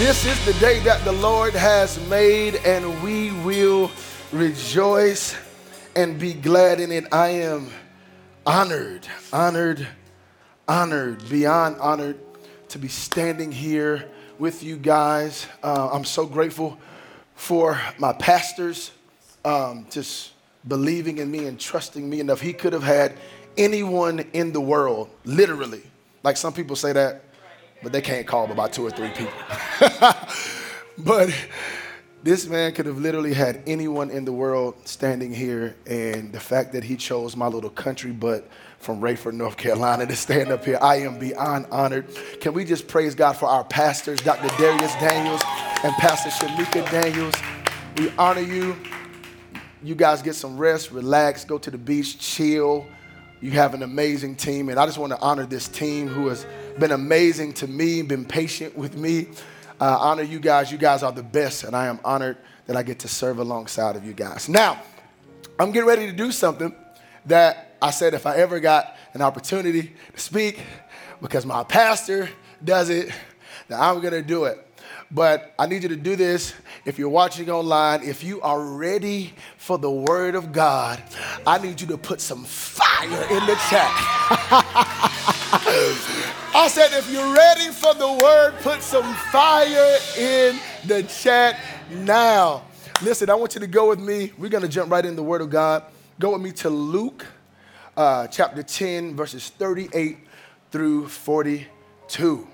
This is the day that the Lord has made, and we will rejoice and be glad in it. I am honored, honored, honored, beyond honored to be standing here with you guys. Uh, I'm so grateful for my pastors um, just believing in me and trusting me enough. He could have had anyone in the world, literally. Like some people say that but they can't call about two or three people. but this man could have literally had anyone in the world standing here, and the fact that he chose my little country but from Raeford, North Carolina, to stand up here, I am beyond honored. Can we just praise God for our pastors, Dr. Darius Daniels and Pastor Shamika Daniels? We honor you. You guys get some rest, relax, go to the beach, chill. You have an amazing team, and I just want to honor this team who has been amazing to me, been patient with me. Uh, honor you guys. You guys are the best, and I am honored that I get to serve alongside of you guys. Now, I'm getting ready to do something that I said if I ever got an opportunity to speak, because my pastor does it, that I'm going to do it. But I need you to do this if you're watching online. If you are ready for the word of God, I need you to put some fire in the chat. I said, if you're ready for the word, put some fire in the chat now. Listen, I want you to go with me. We're going to jump right in the word of God. Go with me to Luke uh, chapter 10, verses 38 through 42.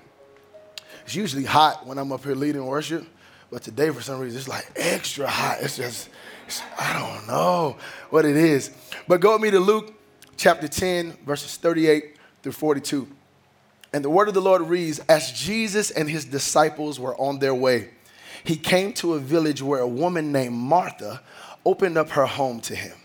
It's usually hot when I'm up here leading worship, but today for some reason it's like extra hot. It's just, it's, I don't know what it is. But go with me to Luke chapter 10, verses 38 through 42. And the word of the Lord reads As Jesus and his disciples were on their way, he came to a village where a woman named Martha opened up her home to him.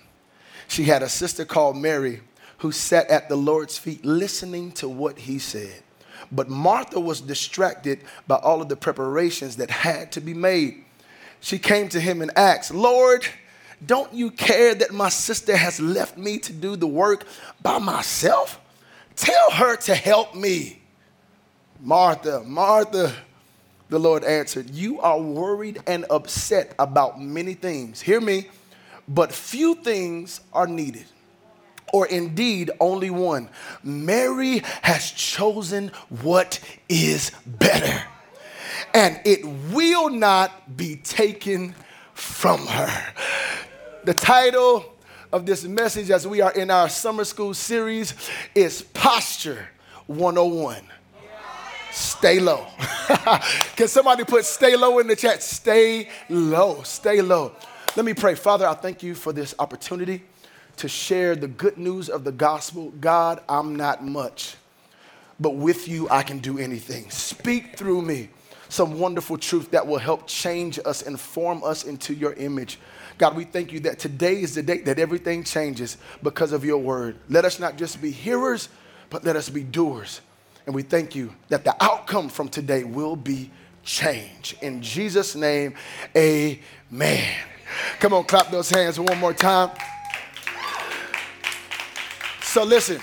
She had a sister called Mary who sat at the Lord's feet listening to what he said. But Martha was distracted by all of the preparations that had to be made. She came to him and asked, Lord, don't you care that my sister has left me to do the work by myself? Tell her to help me. Martha, Martha, the Lord answered, You are worried and upset about many things. Hear me, but few things are needed or indeed only one. Mary has chosen what is better, and it will not be taken from her. The title of this message, as we are in our summer school series, is Posture 101. Stay low. Can somebody put stay low in the chat? Stay low. Stay low. Let me pray. Father, I thank you for this opportunity to share the good news of the gospel. God, I'm not much, but with you, I can do anything. Speak through me some wonderful truth that will help change us and form us into your image. God, we thank you that today is the day that everything changes because of your word. Let us not just be hearers, but let us be doers. And we thank you that the outcome from today will be change. In Jesus' name, amen. Come on, clap those hands one more time. So listen,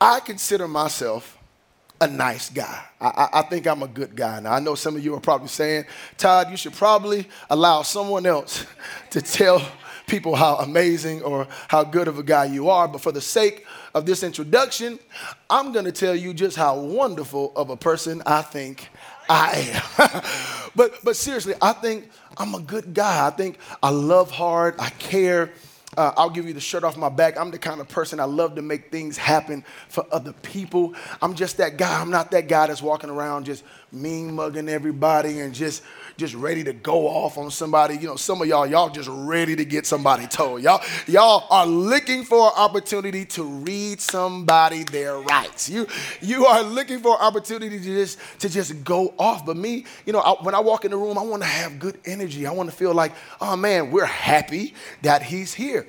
I consider myself a nice guy. I, I, think I'm a good guy. Now, I know some of you are probably saying, Todd, you should probably allow someone else to tell people how amazing or how good of a guy you are. But for the sake of this introduction, I'm going to tell you just how wonderful of a person I think I am. but, but seriously, I think I'm a good guy. I think I love hard, I care. Uh, I'll give you the shirt off my back. I'm the kind of person I love to make things happen for other people. I'm just that guy. I'm not that guy that's walking around just mean mugging everybody and just just ready to go off on somebody. You know, some of y'all, y'all just ready to get somebody told. Y'all, y'all are looking for an opportunity to read somebody their rights. You, you are looking for an opportunity to just to just go off. But me, you know, I, when I walk in the room, I want to have good energy. I want to feel like, oh man, we're happy that he's here.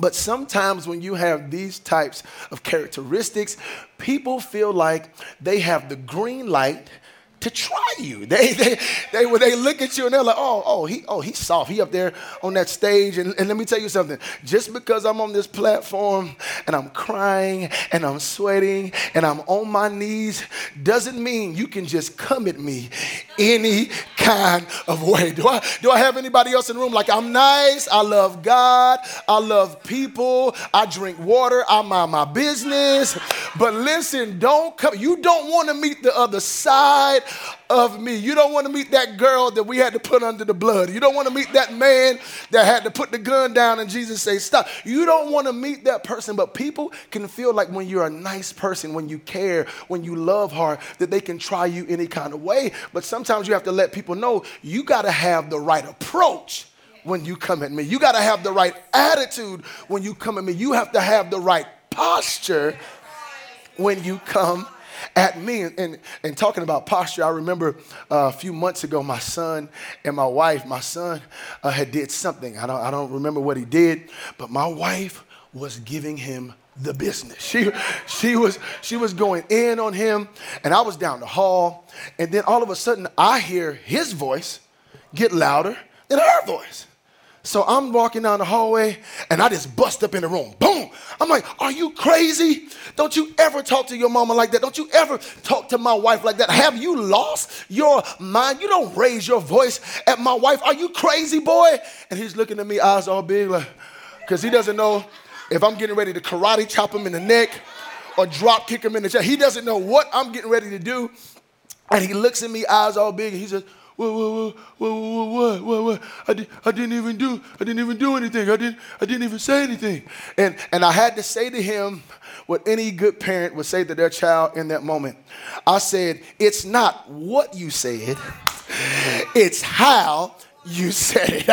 But sometimes when you have these types of characteristics, people feel like they have the green light to try you. They, they, they, when they look at you and they're like, oh, oh, he, oh, he's soft. He up there on that stage. And, and let me tell you something. Just because I'm on this platform and I'm crying and I'm sweating and I'm on my knees doesn't mean you can just come at me any kind of way. Do I, do I have anybody else in the room? Like, I'm nice. I love God. I love people. I drink water. I mind my business. But listen, don't come. You don't want to meet the other side of me. You don't want to meet that girl that we had to put under the blood. You don't want to meet that man that had to put the gun down and Jesus say, Stop. You don't want to meet that person, but people can feel like when you're a nice person, when you care, when you love hard, that they can try you any kind of way. But sometimes you have to let people know you got to have the right approach when you come at me. You got to have the right attitude when you come at me. You have to have the right posture when you come at me. And, and, and talking about posture, I remember uh, a few months ago, my son and my wife, my son uh, had did something. I don't, I don't remember what he did, but my wife was giving him the business. She, she, was, she was going in on him, and I was down the hall. And then all of a sudden, I hear his voice get louder than her voice. So I'm walking down the hallway and I just bust up in the room. Boom. I'm like, are you crazy? Don't you ever talk to your mama like that? Don't you ever talk to my wife like that? Have you lost your mind? You don't raise your voice at my wife. Are you crazy, boy? And he's looking at me, eyes all big, like, because he doesn't know if I'm getting ready to karate chop him in the neck or drop kick him in the chest. He doesn't know what I'm getting ready to do. And he looks at me, eyes all big, and he says, what, what, what, what, what, what, I, did, I didn't even do, I didn't even do anything. I didn't, I didn't even say anything. And, and I had to say to him what any good parent would say to their child in that moment. I said, it's not what you said, it's how you said it.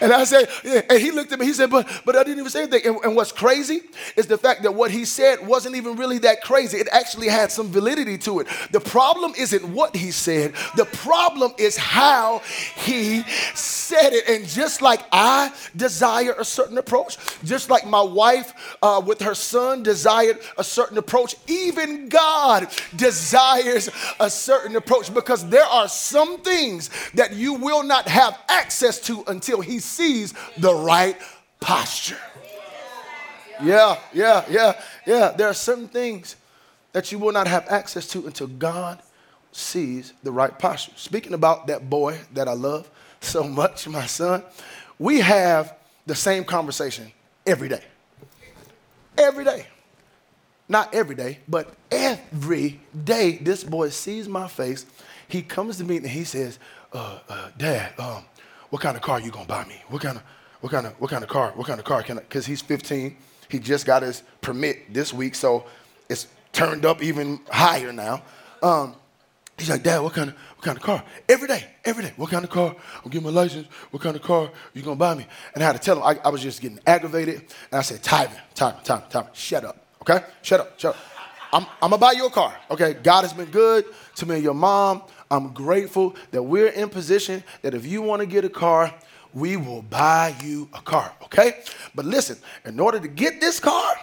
And I said, and he looked at me, he said, but, but I didn't even say anything. And, and, what's crazy is the fact that what he said wasn't even really that crazy. It actually had some validity to it. The problem isn't what he said, the problem is how he said it. And just like I desire a certain approach, just like my wife uh, with her son desired a certain approach, even God desires a certain approach because there are some things that you will not have access to until he sees the right posture. Yeah, yeah, yeah, yeah. There are certain things that you will not have access to until God sees the right posture. Speaking about that boy that I love so much, my son, we have the same conversation every day. Every day. Not every day, but every day, this boy sees my face. He comes to me and he says, uh, uh, Dad, um, what kind of car you gonna buy me? What kind of, what kind of, what kind of car? What kind of car can I? Because he's 15. He just got his permit this week, so it's turned up even higher now. Um, he's like, Dad, what kind of, what kind of car? Every day, every day. What kind of car? I'm getting my license. What kind of car you gonna buy me? And I had to tell him. I, I was just getting aggravated, and I said, Tyvin, Tyvin, Tyvin, Tyvin, shut up, okay? Shut up, shut up. I'm, I'm gonna buy you a car, okay? God has been good to me and your mom. I'm grateful that we're in position that if you want to get a car, we will buy you a car, okay? But listen, in order to get this car,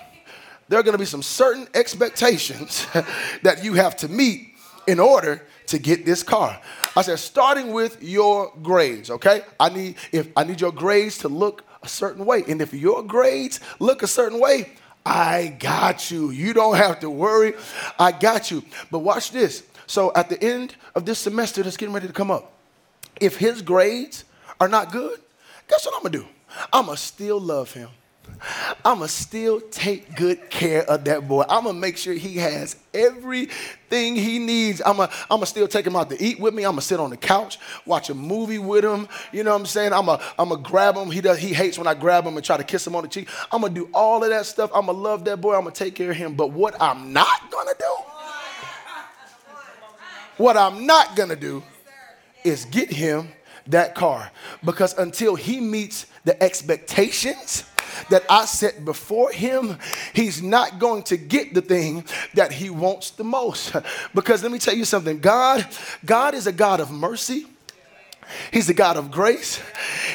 there are going to be some certain expectations that you have to meet in order to get this car. I said, starting with your grades, okay? I need if I need your grades to look a certain way, and if your grades look a certain way, I got you. You don't have to worry. I got you. But watch this. So at the end of this semester that's getting ready to come up, if his grades are not good, guess what I'm gonna do? I'm gonna still love him. I'm gonna still take good care of that boy. I'm gonna make sure he has everything he needs. I'm gonna, I'm gonna still take him out to eat with me. I'm gonna sit on the couch, watch a movie with him. You know what I'm saying? I'm gonna, I'm gonna grab him. He does, he hates when I grab him and try to kiss him on the cheek. I'm gonna do all of that stuff. I'm gonna love that boy. I'm gonna take care of him. But what I'm not gonna do what I'm not gonna do is get him that car because until he meets the expectations that I set before him, he's not going to get the thing that he wants the most. Because let me tell you something God, God is a God of mercy. He's the God of grace.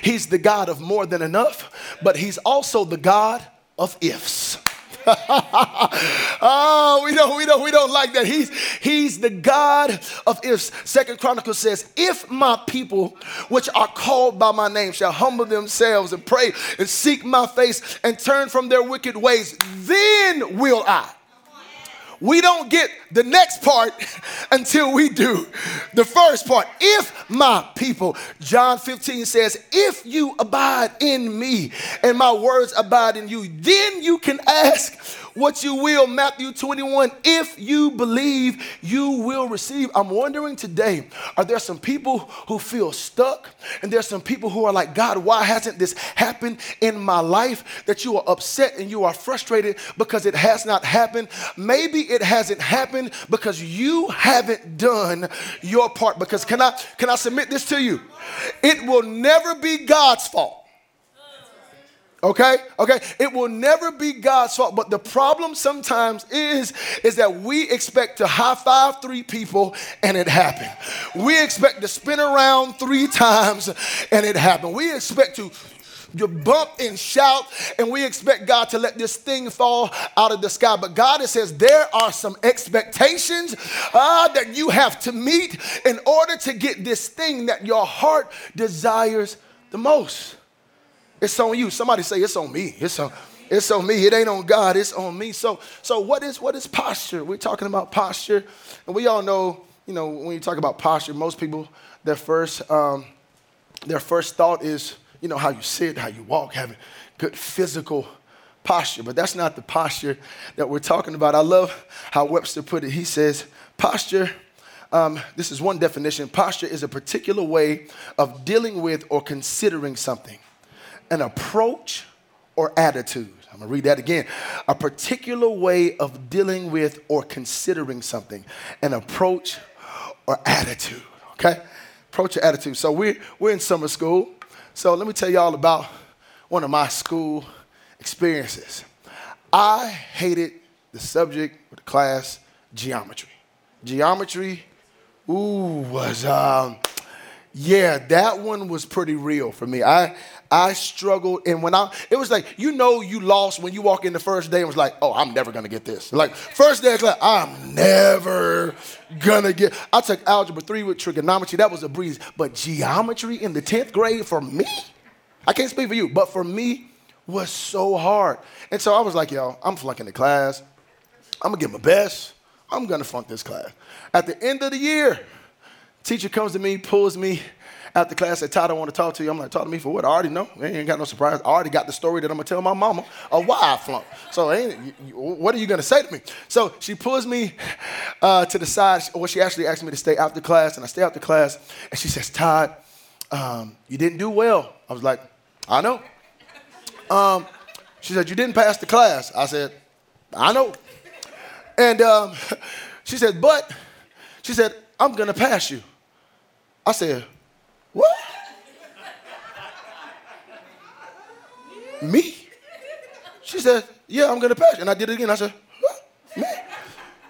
He's the God of more than enough, but he's also the God of ifs. oh, we don't, we don't, we don't like that. He's he's the God of ifs. Second Chronicles says, if my people, which are called by my name, shall humble themselves and pray and seek my face and turn from their wicked ways, then will I we don't get the next part until we do the first part. If my people, John 15 says, if you abide in me and my words abide in you, then you can ask what you will. Matthew 21, if you believe, you will receive. I'm wondering today, are there some people who feel stuck? And there's some people who are like, God, why hasn't this happened in my life? That you are upset and you are frustrated because it has not happened. Maybe it hasn't happened because you haven't done your part. Because can I can I submit this to you? It will never be God's fault Okay? Okay? It will never be God's fault. But the problem sometimes is, is that we expect to high five three people and it happened. We expect to spin around three times and it happened. We expect to you bump and shout, and we expect God to let this thing fall out of the sky. But God it says there are some expectations uh, that you have to meet in order to get this thing that your heart desires the most. It's on you. Somebody say it's on me. It's on it's on me. It ain't on God. It's on me. So so what is what is posture? We're talking about posture, and we all know you know when you talk about posture, most people their first um, their first thought is you know how you sit, how you walk, having good physical posture. But that's not the posture that we're talking about. I love how Webster put it. He says posture. Um, this is one definition. Posture is a particular way of dealing with or considering something an approach or attitude. I'm gonna read that again. A particular way of dealing with or considering something, an approach or attitude. Okay? Approach or attitude. So we're, we're in summer school. So let me tell you all about one of my school experiences. I hated the subject the class geometry. Geometry, ooh, was um, yeah, that one was pretty real for me. I I struggled, and when I it was like you know you lost when you walk in the first day and was like, oh, I'm never gonna get this. Like first day of class, I'm never gonna get. I took algebra three with trigonometry, that was a breeze. But geometry in the tenth grade for me, I can't speak for you, but for me was so hard. And so I was like, yo, I'm flunking the class. I'm gonna give my best. I'm gonna flunk this class. At the end of the year. Teacher comes to me, pulls me after class, said, Todd, I want to talk to you. I'm like, talk to me for what? I already know. I ain't got no surprise. I already got the story that I'm going to tell my mama of why I flunked. So ain't, what are you going to say to me? So she pulls me uh, to the side. Well, she actually asked me to stay after class, and I stay after class. And she says, Todd, um, you didn't do well. I was like, I know. Um, she said, you didn't pass the class. I said, I know. And um, she said, but, she said, I'm going to pass you. I said, What? Me? She said, Yeah, I'm gonna pass you. And I did it again. I said, What? Me?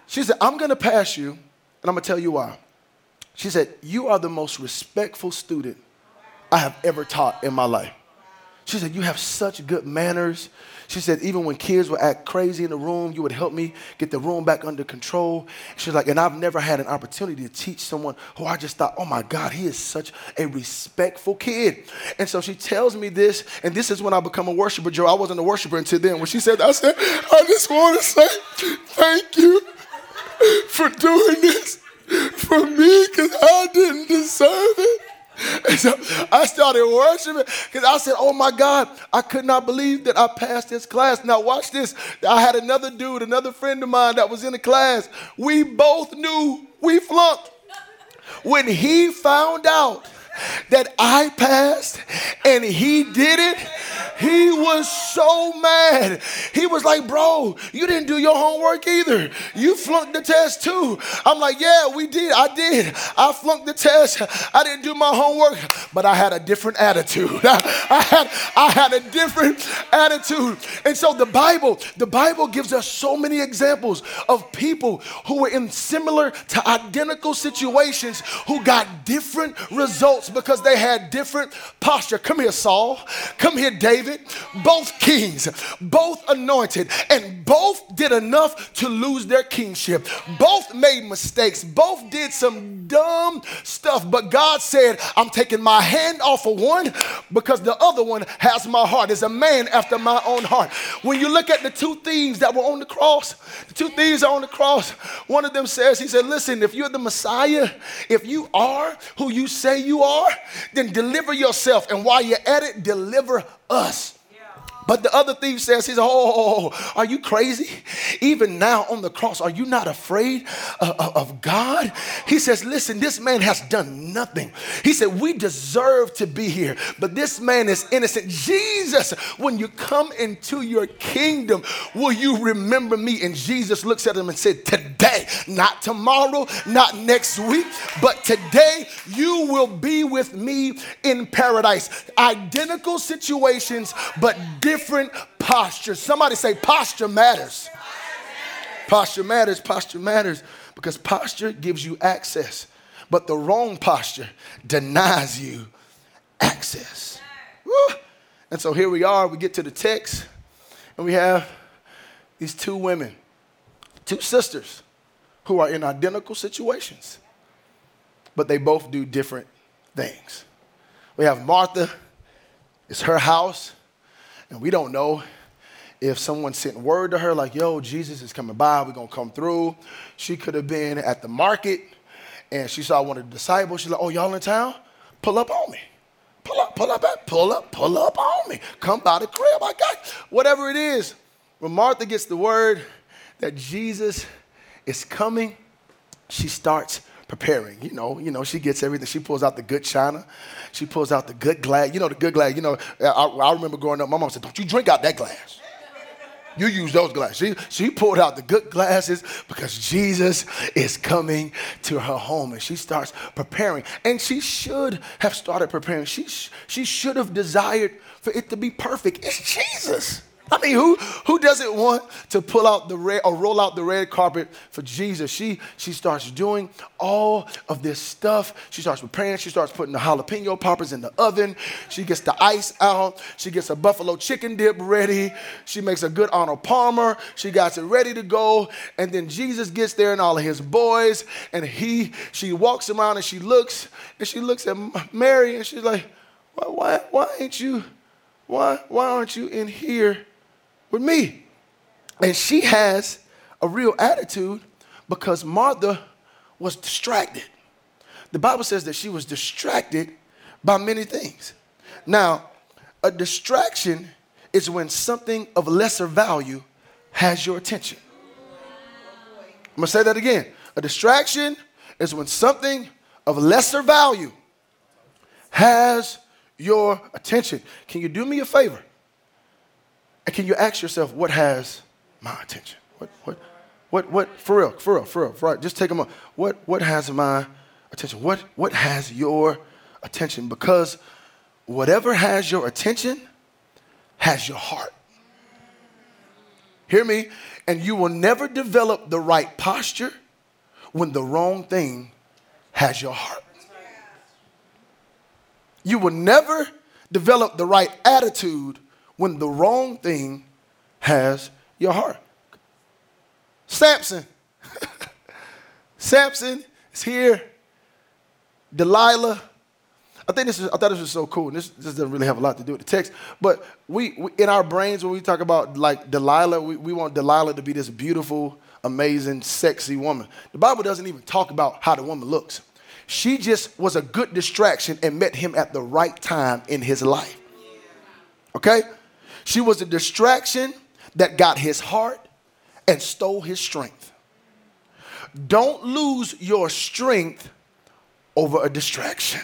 She said, I'm gonna pass you, and I'm gonna tell you why. She said, You are the most respectful student I have ever taught in my life. She said, You have such good manners. She said, even when kids would act crazy in the room, you would help me get the room back under control. She's like, and I've never had an opportunity to teach someone who I just thought, oh my God, he is such a respectful kid. And so she tells me this, and this is when I become a worshiper, Joe. I wasn't a worshiper until then. When she said, I said, I just want to say thank you for doing this for me because I didn't deserve it. And so I started worshiping because I said, Oh my God, I could not believe that I passed this class. Now, watch this. I had another dude, another friend of mine that was in the class. We both knew we flunked. When he found out that I passed and he did it, he was so mad. He was like, Bro, you didn't do your homework either. You flunked the test too. I'm like, Yeah, we did. I did. I flunked the test. I didn't do my homework, but I had a different attitude. I had, I had a different attitude. And so the Bible, the Bible gives us so many examples of people who were in similar to identical situations who got different results because they had different posture. Come here, Saul. Come here, David. Both kings, both anointed, and both did enough to lose their kingship. Both made mistakes, both did some dumb stuff, but God said, I'm taking my hand off of one because the other one has my heart. Is a man after my own heart. When you look at the two thieves that were on the cross, the two thieves are on the cross. One of them says, He said, Listen, if you're the Messiah, if you are who you say you are, then deliver yourself. And while you're at it, deliver us. But the other thief says, he says, oh, oh, oh, are you crazy? Even now on the cross, are you not afraid of, of God? He says, listen, this man has done nothing. He said, we deserve to be here, but this man is innocent. Jesus, when you come into your kingdom, will you remember me? And Jesus looks at him and said, today, not tomorrow, not next week, but today you will be with me in paradise. Identical situations, but different different postures. Somebody say, posture matters. Posture matters, posture matters, because posture gives you access, but the wrong posture denies you access. Woo. And so here we are, we get to the text, and we have these two women, two sisters, who are in identical situations, but they both do different things. We have Martha, it's her house. And we don't know if someone sent word to her, like, yo, Jesus is coming by, we're gonna come through. She could have been at the market and she saw one of the disciples. She's like, oh, y'all in town? Pull up on me. Pull up, pull up, pull up, pull up on me. Come by the crib, I got whatever it is. When Martha gets the word that Jesus is coming, she starts preparing. You know, you know, she gets everything. She pulls out the good china. She pulls out the good glass. You know, the good glass. You know, I, I remember growing up, my mom said, don't you drink out that glass. You use those glasses. She, she pulled out the good glasses because Jesus is coming to her home and she starts preparing. And she should have started preparing. She, she should have desired for it to be perfect. It's Jesus. I mean, who, who doesn't want to pull out the red or roll out the red carpet for Jesus? She, she starts doing all of this stuff. She starts preparing. She starts putting the jalapeno poppers in the oven. She gets the ice out. She gets a buffalo chicken dip ready. She makes a good Arnold Palmer. She got it ready to go. And then Jesus gets there and all of his boys. And he, she walks around and she looks and she looks at Mary and she's like, why, why, why ain't you, why, why aren't you in here? With me. And she has a real attitude because Martha was distracted. The Bible says that she was distracted by many things. Now, a distraction is when something of lesser value has your attention. I'm gonna say that again. A distraction is when something of lesser value has your attention. Can you do me a favor? And can you ask yourself, what has my attention? What, what, what, what, for real, for real, for real, for real. Just take a moment. What, what has my attention? What, what has your attention? Because whatever has your attention has your heart. Hear me? And you will never develop the right posture when the wrong thing has your heart. You will never develop the right attitude when the wrong thing has your heart. Samson. Samson is here. Delilah. I think this is, I thought this was so cool. This, this doesn't really have a lot to do with the text, but we, we in our brains when we talk about like Delilah, we, we want Delilah to be this beautiful, amazing, sexy woman. The Bible doesn't even talk about how the woman looks. She just was a good distraction and met him at the right time in his life. Okay? She was a distraction that got his heart and stole his strength. Don't lose your strength over a distraction.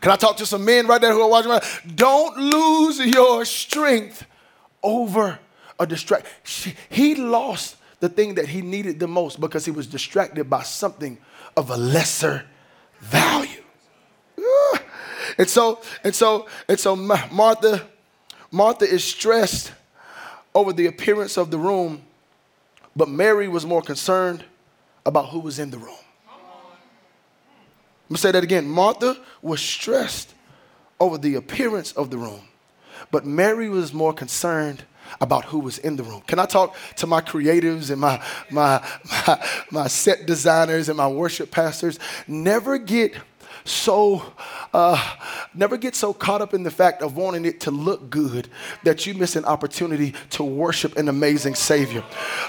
Can I talk to some men right there who are watching? Don't lose your strength over a distraction. He lost the thing that he needed the most because he was distracted by something of a lesser value. Ah. And so, and so, and so Martha Martha is stressed over the appearance of the room, but Mary was more concerned about who was in the room. I'm gonna say that again. Martha was stressed over the appearance of the room, but Mary was more concerned about who was in the room. Can I talk to my creatives and my, my, my, my set designers and my worship pastors? Never get so uh, never get so caught up in the fact of wanting it to look good that you miss an opportunity to worship an amazing Savior.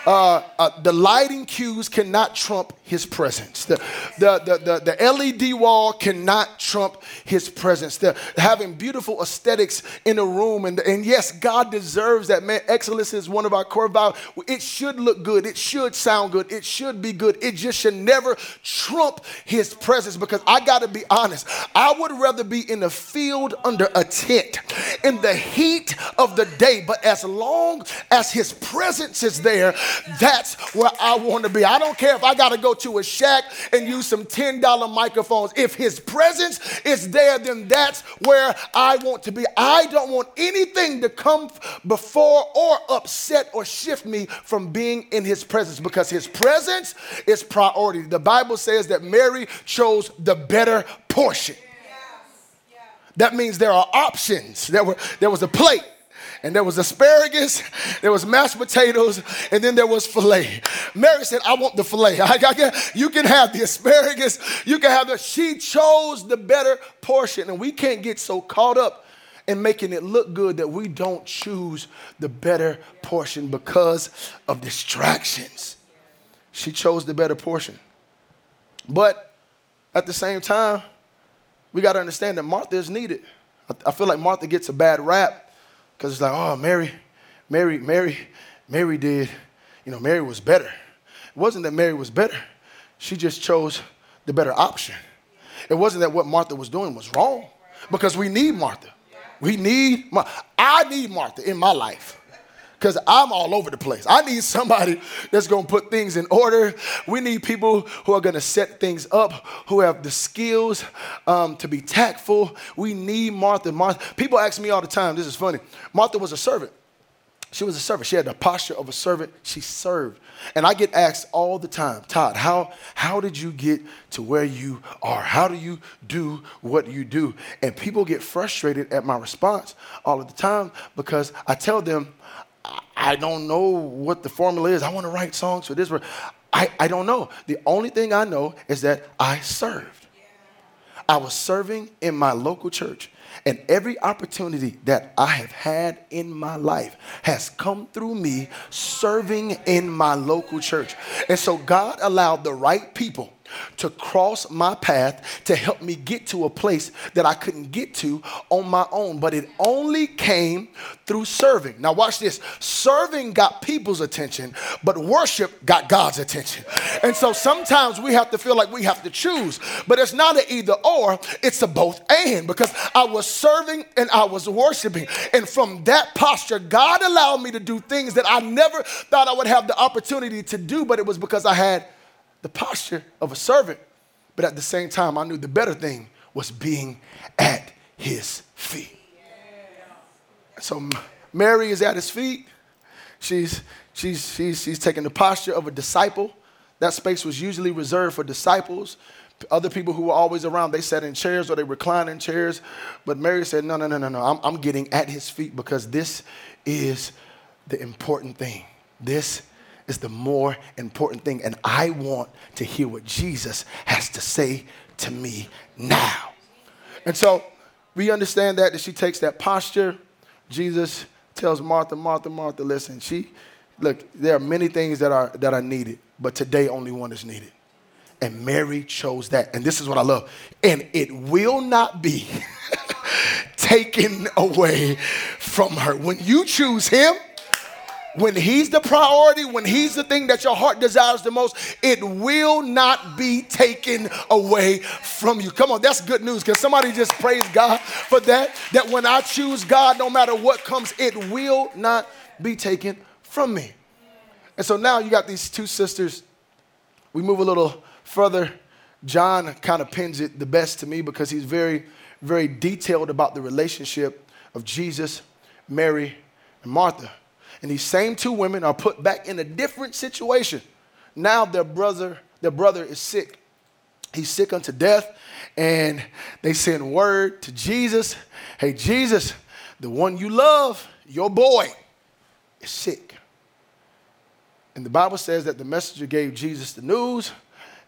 Uh, uh, the lighting cues cannot trump His presence. The, the, the, the, the LED wall cannot trump His presence. The, having beautiful aesthetics in a room, and, and yes, God deserves that. Man, excellence is one of our core values. It should look good. It should sound good. It should be good. It just should never trump His presence because I got to be honest. I would rather be in a field under a tent in the heat of the day, but as long as his presence is there, that's where I want to be. I don't care if I got to go to a shack and use some $10 microphones. If his presence is there, then that's where I want to be. I don't want anything to come before or upset or shift me from being in his presence because his presence is priority. The Bible says that Mary chose the better portion. That means there are options. There, were, there was a plate, and there was asparagus, there was mashed potatoes, and then there was filet. Mary said, I want the filet. I, I, you can have the asparagus, you can have the. She chose the better portion, and we can't get so caught up in making it look good that we don't choose the better portion because of distractions. She chose the better portion. But at the same time, we got to understand that Martha is needed. I, feel like Martha gets a bad rap because it's like, oh, Mary, Mary, Mary, Mary did, you know, Mary was better. It wasn't that Mary was better, she just chose the better option. It wasn't that what Martha was doing was wrong because we need Martha. We need, I need Martha in my life because I'm all over the place. I need somebody that's going to put things in order. We need people who are going to set things up, who have the skills um, to be tactful. We need Martha. Martha. People ask me all the time, this is funny. Martha was a servant. She was a servant. She had the posture of a servant. She served. And I get asked all the time, Todd, how, how did you get to where you are? How do you do what you do? And people get frustrated at my response all of the time because I tell them I don't know what the formula is. I want to write songs for this. I, I don't know. The only thing I know is that I served. I was serving in my local church. And every opportunity that I have had in my life has come through me serving in my local church. And so God allowed the right people to cross my path to help me get to a place that I couldn't get to on my own. But it only came through serving. Now, watch this serving got people's attention, but worship got God's attention. And so sometimes we have to feel like we have to choose, but it's not an either or, it's a both and because I was serving and I was worshiping. And from that posture, God allowed me to do things that I never thought I would have the opportunity to do, but it was because I had the posture of a servant, but at the same time, I knew the better thing was being at his feet. So Mary is at his feet. She's, she's, she's, she's taking the posture of a disciple. That space was usually reserved for disciples. Other people who were always around, they sat in chairs or they reclined in chairs. But Mary said, No, no, no, no, no. I'm, I'm getting at his feet because this is the important thing. This is the more important thing. And I want to hear what Jesus has to say to me now. And so we understand that, that she takes that posture. Jesus tells Martha, Martha, Martha, listen, she, look, there are many things that are, that are needed, but today only one is needed. And Mary chose that. And this is what I love. And it will not be taken away from her. When you choose him, when he's the priority, when he's the thing that your heart desires the most, it will not be taken away from you. Come on, that's good news. Can somebody just praise God for that? That when I choose God, no matter what comes, it will not be taken from me. And so now you got these two sisters. We move a little further. John kind of pins it the best to me because he's very, very detailed about the relationship of Jesus, Mary, and Martha. And these same two women are put back in a different situation. Now their brother, their brother is sick. He's sick unto death. And they send word to Jesus, hey, Jesus, the one you love, your boy, is sick. And the Bible says that the messenger gave Jesus the news,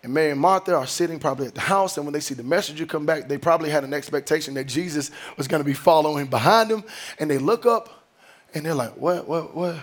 and Mary and Martha are sitting probably at the house. And when they see the messenger come back, they probably had an expectation that Jesus was going to be following behind them. And they look up and they're like, what, what, what,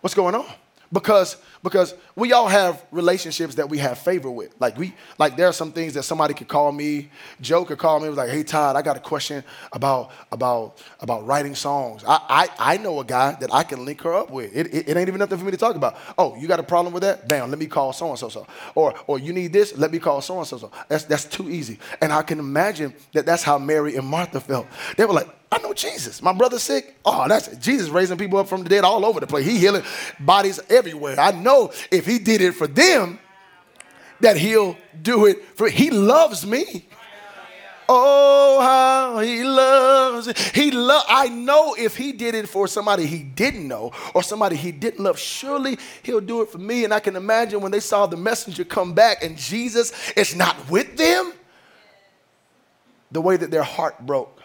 what's going on? because because we all have relationships that we have favor with. Like we like there are some things that somebody could call me joe could call me was like hey todd i got a question about about about writing songs. I i, I know a guy that i can link her up with. It, it, it ain't even nothing for me to talk about. Oh you got a problem with that? Damn, let me call so and so so or or you need this? Let me call so and so so that's that's too easy. And i can imagine that that's how mary and martha felt. They were like I know Jesus. My brother's sick. Oh, that's Jesus raising people up from the dead all over the place. He healing bodies everywhere. I know if he did it for them, that he'll do it for he loves me. Oh, how he loves it. He love I know if he did it for somebody he didn't know or somebody he didn't love, surely he'll do it for me. And I can imagine when they saw the messenger come back and Jesus is not with them, the way that their heart broke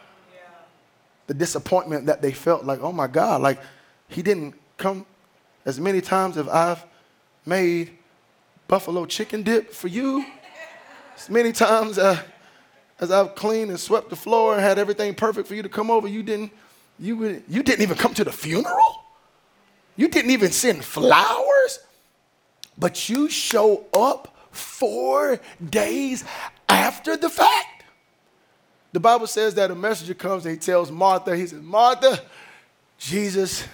the disappointment that they felt like, oh my God, like he didn't come as many times as I've made buffalo chicken dip for you, as many times uh, as I've cleaned and swept the floor and had everything perfect for you to come over, you didn't, you, you didn't even come to the funeral. You didn't even send flowers, but you show up four days after the fact. The Bible says that a messenger comes and he tells Martha, he says, Martha, Jesus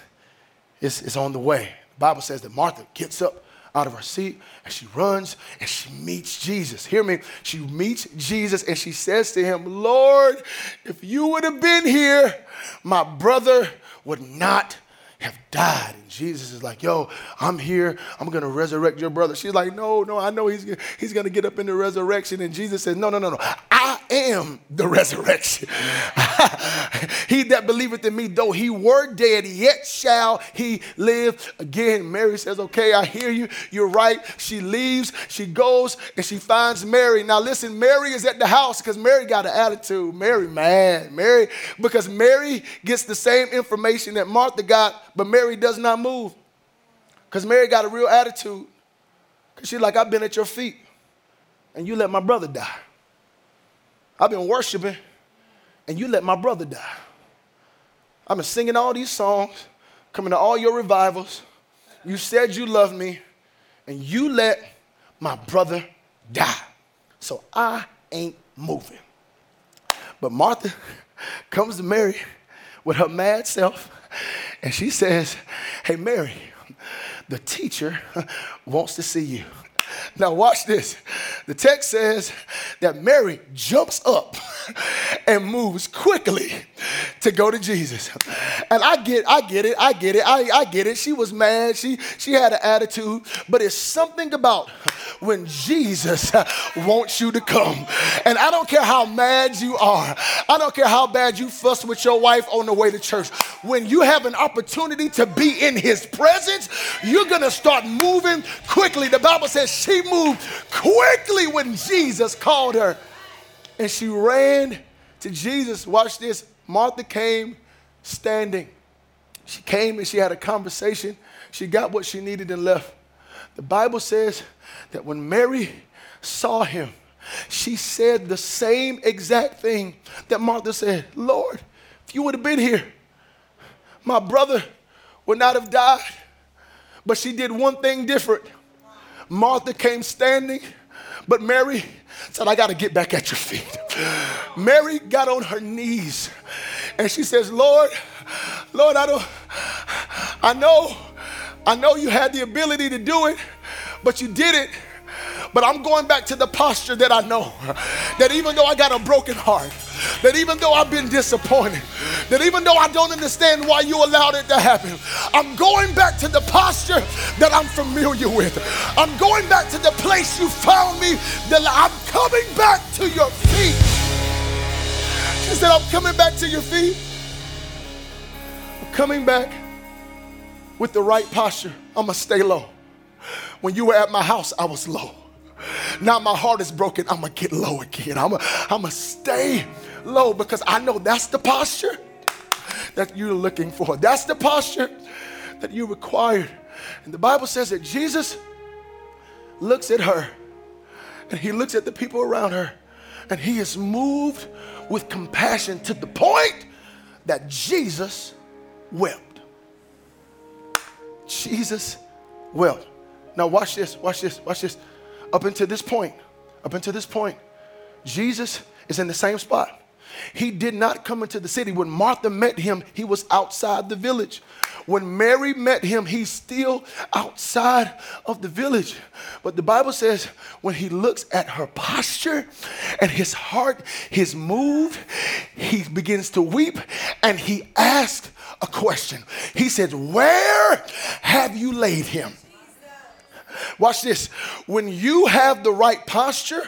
is, is on the way. The Bible says that Martha gets up out of her seat and she runs and she meets Jesus. Hear me. She meets Jesus and she says to him, Lord, if you would have been here, my brother would not have died. And Jesus is like, yo, I'm here. I'm going to resurrect your brother. She's like, no, no, I know he's, he's going to get up in the resurrection. And Jesus says, no, no, no, no. I am the resurrection. he that believeth in me, though he were dead, yet shall he live again. Mary says, okay, I hear you. You're right. She leaves. She goes and she finds Mary. Now listen, Mary is at the house because Mary got an attitude. Mary mad. Mary, because Mary gets the same information that Martha got but Mary does not move because Mary got a real attitude. Because she's like, I've been at your feet and you let my brother die. I've been worshiping and you let my brother die. I've been singing all these songs, coming to all your revivals. You said you loved me and you let my brother die. So I ain't moving. But Martha comes to Mary with her mad self and she says, Hey, Mary, the teacher wants to see you. Now, watch this. The text says that Mary jumps up and moves quickly to go to Jesus. And I get, I get it, I get it, I, I get it. She was mad, she, she had an attitude, but it's something about when Jesus wants you to come. And I don't care how mad you are, I don't care how bad you fuss with your wife on the way to church. When you have an opportunity to be in his presence, you're gonna start moving quickly. The Bible says she moved quickly when Jesus called her. And she ran to Jesus. Watch this. Martha came standing. She came and she had a conversation. She got what she needed and left. The Bible says that when Mary saw him, she said the same exact thing that Martha said Lord, if you would have been here, my brother would not have died. But she did one thing different. Martha came standing, but Mary said, I got to get back at your feet. Mary got on her knees and she says, Lord, Lord, I don't, I know, I know you had the ability to do it, but you did it but I'm going back to the posture that I know. That even though I got a broken heart, that even though I've been disappointed, that even though I don't understand why you allowed it to happen, I'm going back to the posture that I'm familiar with. I'm going back to the place you found me, that I'm coming back to your feet. She said, I'm coming back to your feet. I'm coming back with the right posture. I'm going to stay low. When you were at my house, I was low. Now my heart is broken. I'm going to get low again. I'm going to stay low because I know that's the posture that you're looking for. That's the posture that you required. And the Bible says that Jesus looks at her and he looks at the people around her and he is moved with compassion to the point that Jesus wept. Jesus wept. Now, watch this, watch this, watch this. Up until this point, up until this point, Jesus is in the same spot. He did not come into the city. When Martha met him, he was outside the village. When Mary met him, he's still outside of the village. But the Bible says when he looks at her posture and his heart his moved, he begins to weep and he asks a question. He says, Where have you laid him? Watch this. When you have the right posture,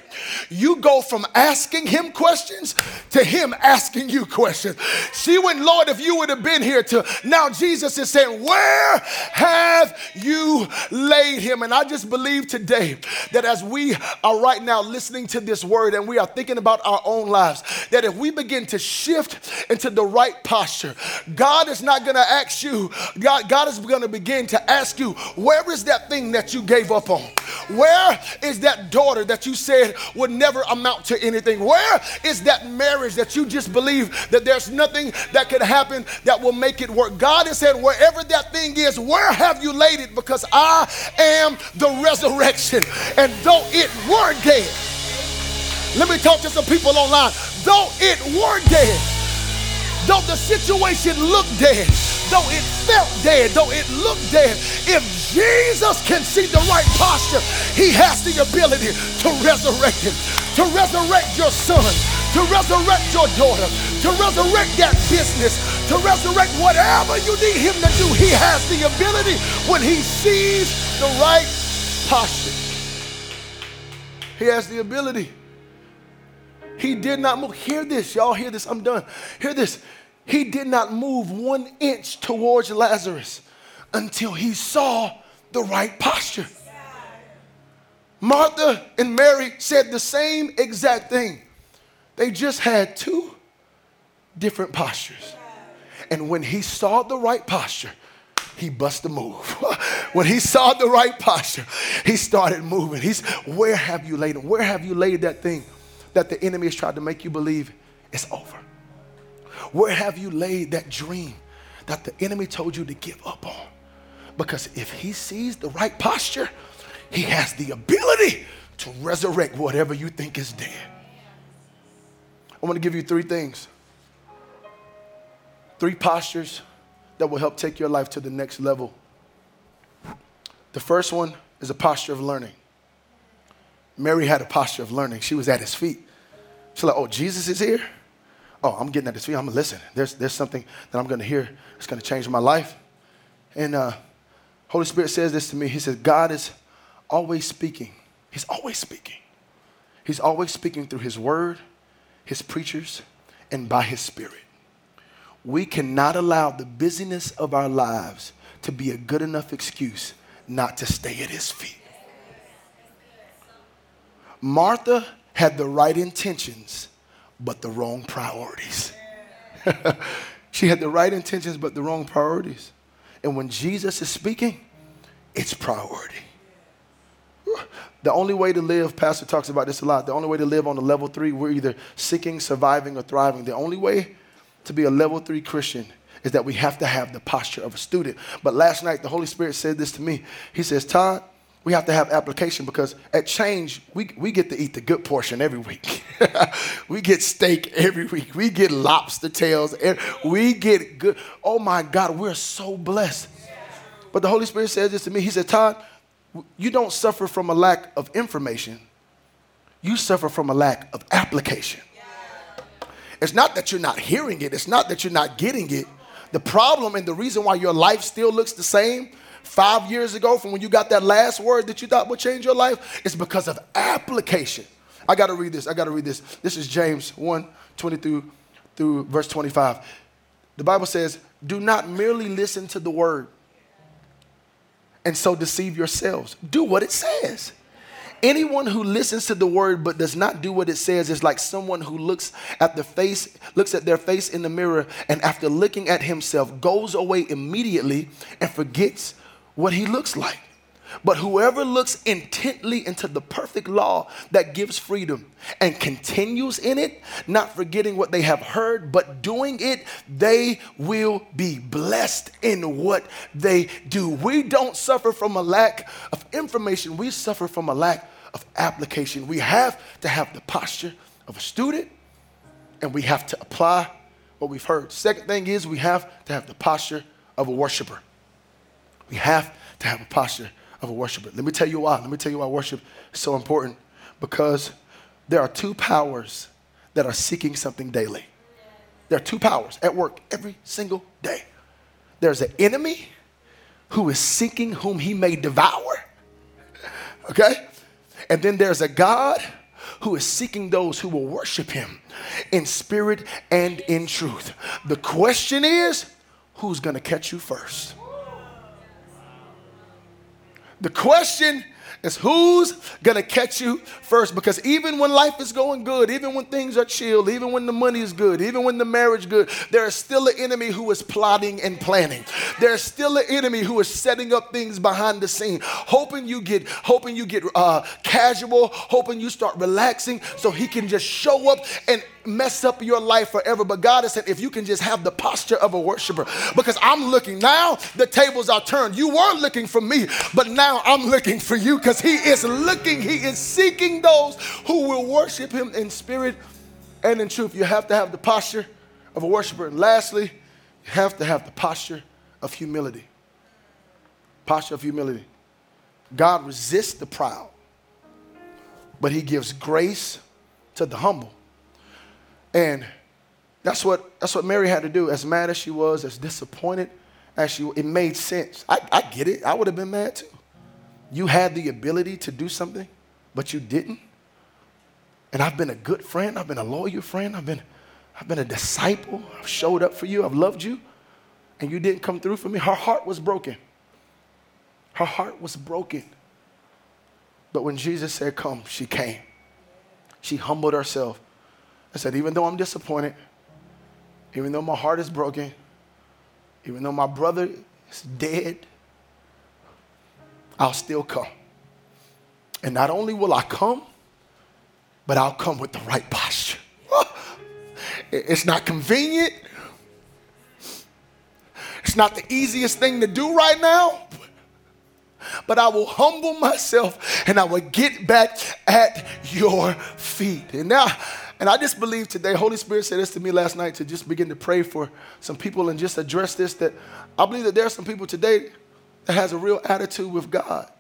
you go from asking him questions to him asking you questions. See, when Lord, if you would have been here to now, Jesus is saying, Where have you laid him? And I just believe today that as we are right now listening to this word and we are thinking about our own lives, that if we begin to shift into the right posture, God is not going to ask you, God, God is going to begin to ask you, Where is that thing that you gave up on? Where is that daughter that you said would never amount to anything? Where is that marriage that you just believe that there's nothing that can happen that will make it work? God is saying, wherever that thing is, where have you laid it? Because I am the resurrection. And though it were dead, let me talk to some people online. Though it were dead, though the situation looked dead, though it felt dead, though it looked dead, if Jesus can see the right posture, he has the ability to resurrect him, to resurrect your son, to resurrect your daughter, to resurrect that business, to resurrect whatever you need him to do. He has the ability when he sees the right posture. He has the ability. He did not move. Hear this, y'all. Hear this. I'm done. Hear this. He did not move one inch towards Lazarus until he saw the right posture. Martha and Mary said the same exact thing. They just had two different postures. And when he saw the right posture, he bust a move. when he saw the right posture, he started moving. He's, where have you laid him? Where have you laid that thing that the enemy has tried to make you believe is over? Where have you laid that dream that the enemy told you to give up on? Because if he sees the right posture, he has the ability to resurrect whatever you think is dead. I want to give you three things three postures that will help take your life to the next level. The first one is a posture of learning. Mary had a posture of learning. She was at his feet. She's like, oh, Jesus is here? oh, I'm getting at this feet. I'm gonna listen. There's, there's something that I'm gonna hear that's gonna change my life. And uh, Holy Spirit says this to me. He says, God is always speaking. He's always speaking. He's always speaking through His Word, His preachers, and by His Spirit. We cannot allow the busyness of our lives to be a good enough excuse not to stay at His feet. Martha had the right intentions but the wrong priorities. she had the right intentions, but the wrong priorities. And when Jesus is speaking, it's priority. The only way to live, Pastor talks about this a lot, the only way to live on the level three, we're either seeking, surviving, or thriving. The only way to be a level three Christian is that we have to have the posture of a student. But last night, the Holy Spirit said this to me. He says, Todd, we have to have application because at Change, we, we get to eat the good portion every week. we get steak every week. We get lobster tails. We get good. Oh my God, we're so blessed. But the Holy Spirit says this to me. He said, Todd, you don't suffer from a lack of information, you suffer from a lack of application. It's not that you're not hearing it, it's not that you're not getting it. The problem and the reason why your life still looks the same five years ago from when you got that last word that you thought would change your life it's because of application. I got to read this. I got to read this. This is James 1 20 through, through verse 25. The Bible says, Do not merely listen to the word and so deceive yourselves. Do what it says. Anyone who listens to the word but does not do what it says is like someone who looks at the face, looks at their face in the mirror, and after looking at himself, goes away immediately and forgets what he looks like. But whoever looks intently into the perfect law that gives freedom and continues in it, not forgetting what they have heard, but doing it, they will be blessed in what they do. We don't suffer from a lack of information, we suffer from a lack of application. We have to have the posture of a student and we have to apply what we've heard. Second thing is we have to have the posture of a worshiper. We have to have a posture of a worshiper. Let me tell you why. Let me tell you why worship is so important. Because there are two powers that are seeking something daily. There are two powers at work every single day. There's an enemy who is seeking whom he may devour. Okay? And then there's a God who is seeking those who will worship him in spirit and in truth. The question is who's going to catch you first? The question is who's gonna catch you first? Because even when life is going good, even when things are chill, even when the money is good, even when the marriage good, there is still an enemy who is plotting and planning. There's still an enemy who is setting up things behind the scene, hoping you get, hoping you get uh, casual, hoping you start relaxing, so he can just show up and mess up your life forever. But God has said, if you can just have the posture of a worshiper, because I'm looking now, the tables are turned. You weren't looking for me, but now I'm looking for you because He is looking, He is seeking those who will worship Him in spirit and in truth. You have to have the posture of a worshiper. And lastly, you have to have the posture of humility. Posture of humility. God resists the proud, but He gives grace to the humble. And that's what, that's what Mary had to do. As mad as she was, as disappointed as she it made sense. I, I get it. I would have been mad too. You had the ability to do something, but you didn't. And I've been a good friend. I've been a loyal friend. I've been, I've been a disciple. I've showed up for you. I've loved you. And you didn't come through for me. Her heart was broken. Her heart was broken. But when Jesus said, Come, she came. She humbled herself. I said, even though I'm disappointed, even though my heart is broken, even though my brother is dead, I'll still come. And not only will I come, but I'll come with the right posture. It's not convenient. It's not the easiest thing to do right now, but I will humble myself and I will get back at your feet. And now, and I just believe today, Holy Spirit said this to me last night to just begin to pray for some people and just address this that I believe that there are some people today that has a real attitude with God.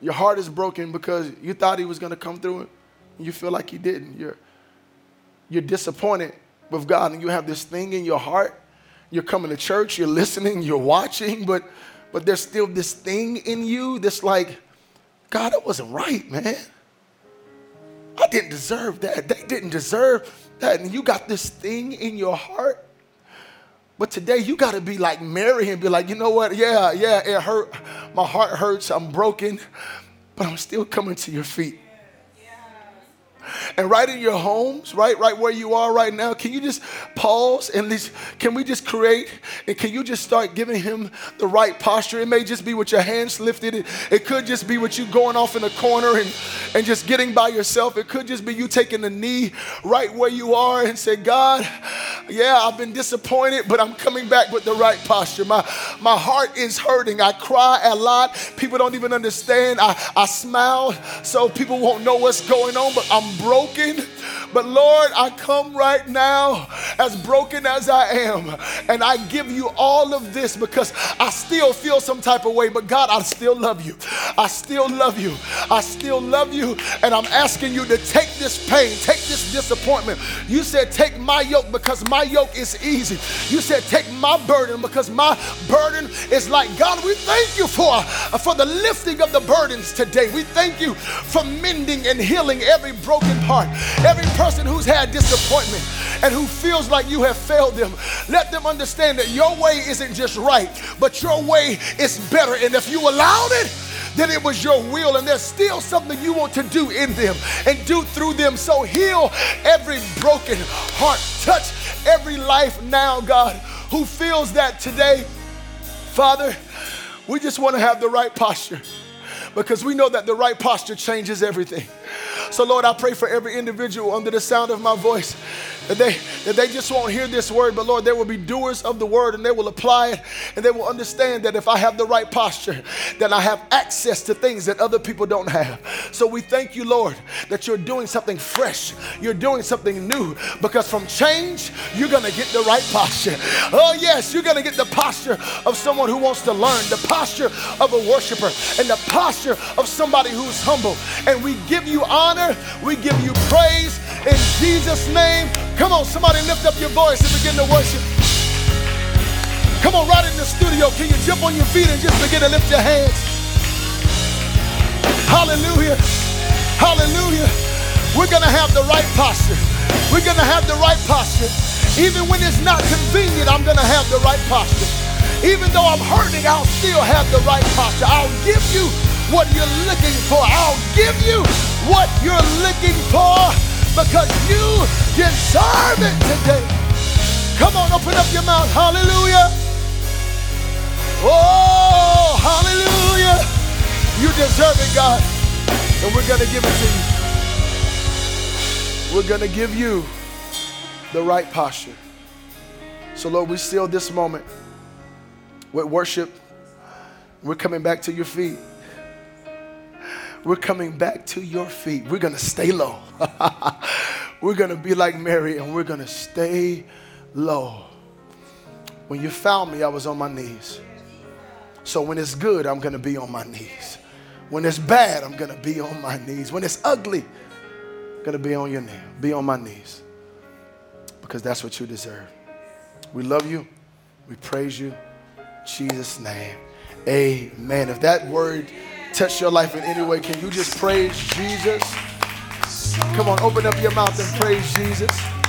Your heart is broken because you thought he was going to come through and you feel like he didn't. You're, you're disappointed with God and you have this thing in your heart. You're coming to church, you're listening, you're watching, but, but there's still this thing in you that's like, God, that wasn't right, man. I didn't deserve that. They didn't deserve that. And you got this thing in your heart. But today you got to be like Mary and be like, you know what? Yeah, yeah, it hurt. My heart hurts. I'm broken, but I'm still coming to your feet. And right in your homes, right, right where you are right now, can you just pause and least, can we just create and can you just start giving him the right posture? It may just be with your hands lifted. It, it could just be with you going off in a corner and, and just getting by yourself. It could just be you taking a knee right where you are and say, God, yeah, I've been disappointed, but I'm coming back with the right posture. My, my heart is hurting. I cry a lot. People don't even understand. I, I smile so people won't know what's going on, but I'm broken. But Lord, I come right now as broken as I am. And I give you all of this because I still feel some type of way. But God, I still love you. I still love you. I still love you. And I'm asking you to take this pain, take this disappointment. You said, take my yoke because my yoke is easy. You said, take my burden because my burden is like God. We thank you for, for the lifting of the burdens today. We thank you for mending and healing every broken heart, every person who's had disappointment and who feels like you have failed them, let them understand that your way isn't just right, but your way is better. And if you allowed it, then it was your will and there's still something you want to do in them and do through them. So heal every broken heart. Touch every life now, God, who feels that today. Father, we just want to have the right posture because we know that the right posture changes everything. So, Lord, I pray for every individual under the sound of my voice that they, that they just won't hear this word, but Lord, there will be doers of the word and they will apply it and they will understand that if I have the right posture, then I have access to things that other people don't have. So we thank you, Lord, that you're doing something fresh, you're doing something new, because from change, you're gonna get the right posture. Oh, yes, you're gonna get the posture of someone who wants to learn, the posture of a worshiper, and the posture of somebody who's humble. And we give you honor, we give you praise in Jesus' name. Come on, somebody lift up your voice and begin to worship. Come on, right in the studio. Can you jump on your feet and just begin to lift your hands? Hallelujah. Hallelujah. We're going to have the right posture. We're going to have the right posture. Even when it's not convenient, I'm going to have the right posture. Even though I'm hurting, I'll still have the right posture. I'll give you what you're looking for. I'll give you what you're looking for because you deserve it today. Come on, open up your mouth. Hallelujah. Oh, hallelujah. You deserve it, God. And we're going to give it to you. We're going to give you the right posture. So, Lord, we seal this moment with worship. We're coming back to your feet. We're coming back to your feet. We're going to stay low. we're going to be like Mary and we're going to stay low. When you found me, I was on my knees. So when it's good, I'm going to be on my knees. When it's bad, I'm going to be on my knees. When it's ugly, I'm going to be on your knee, be on my knees. Because that's what you deserve. We love you. We praise you. In Jesus' name. Amen. If that word touched your life in any way, can you just praise Jesus? Come on, open up your mouth and praise Jesus.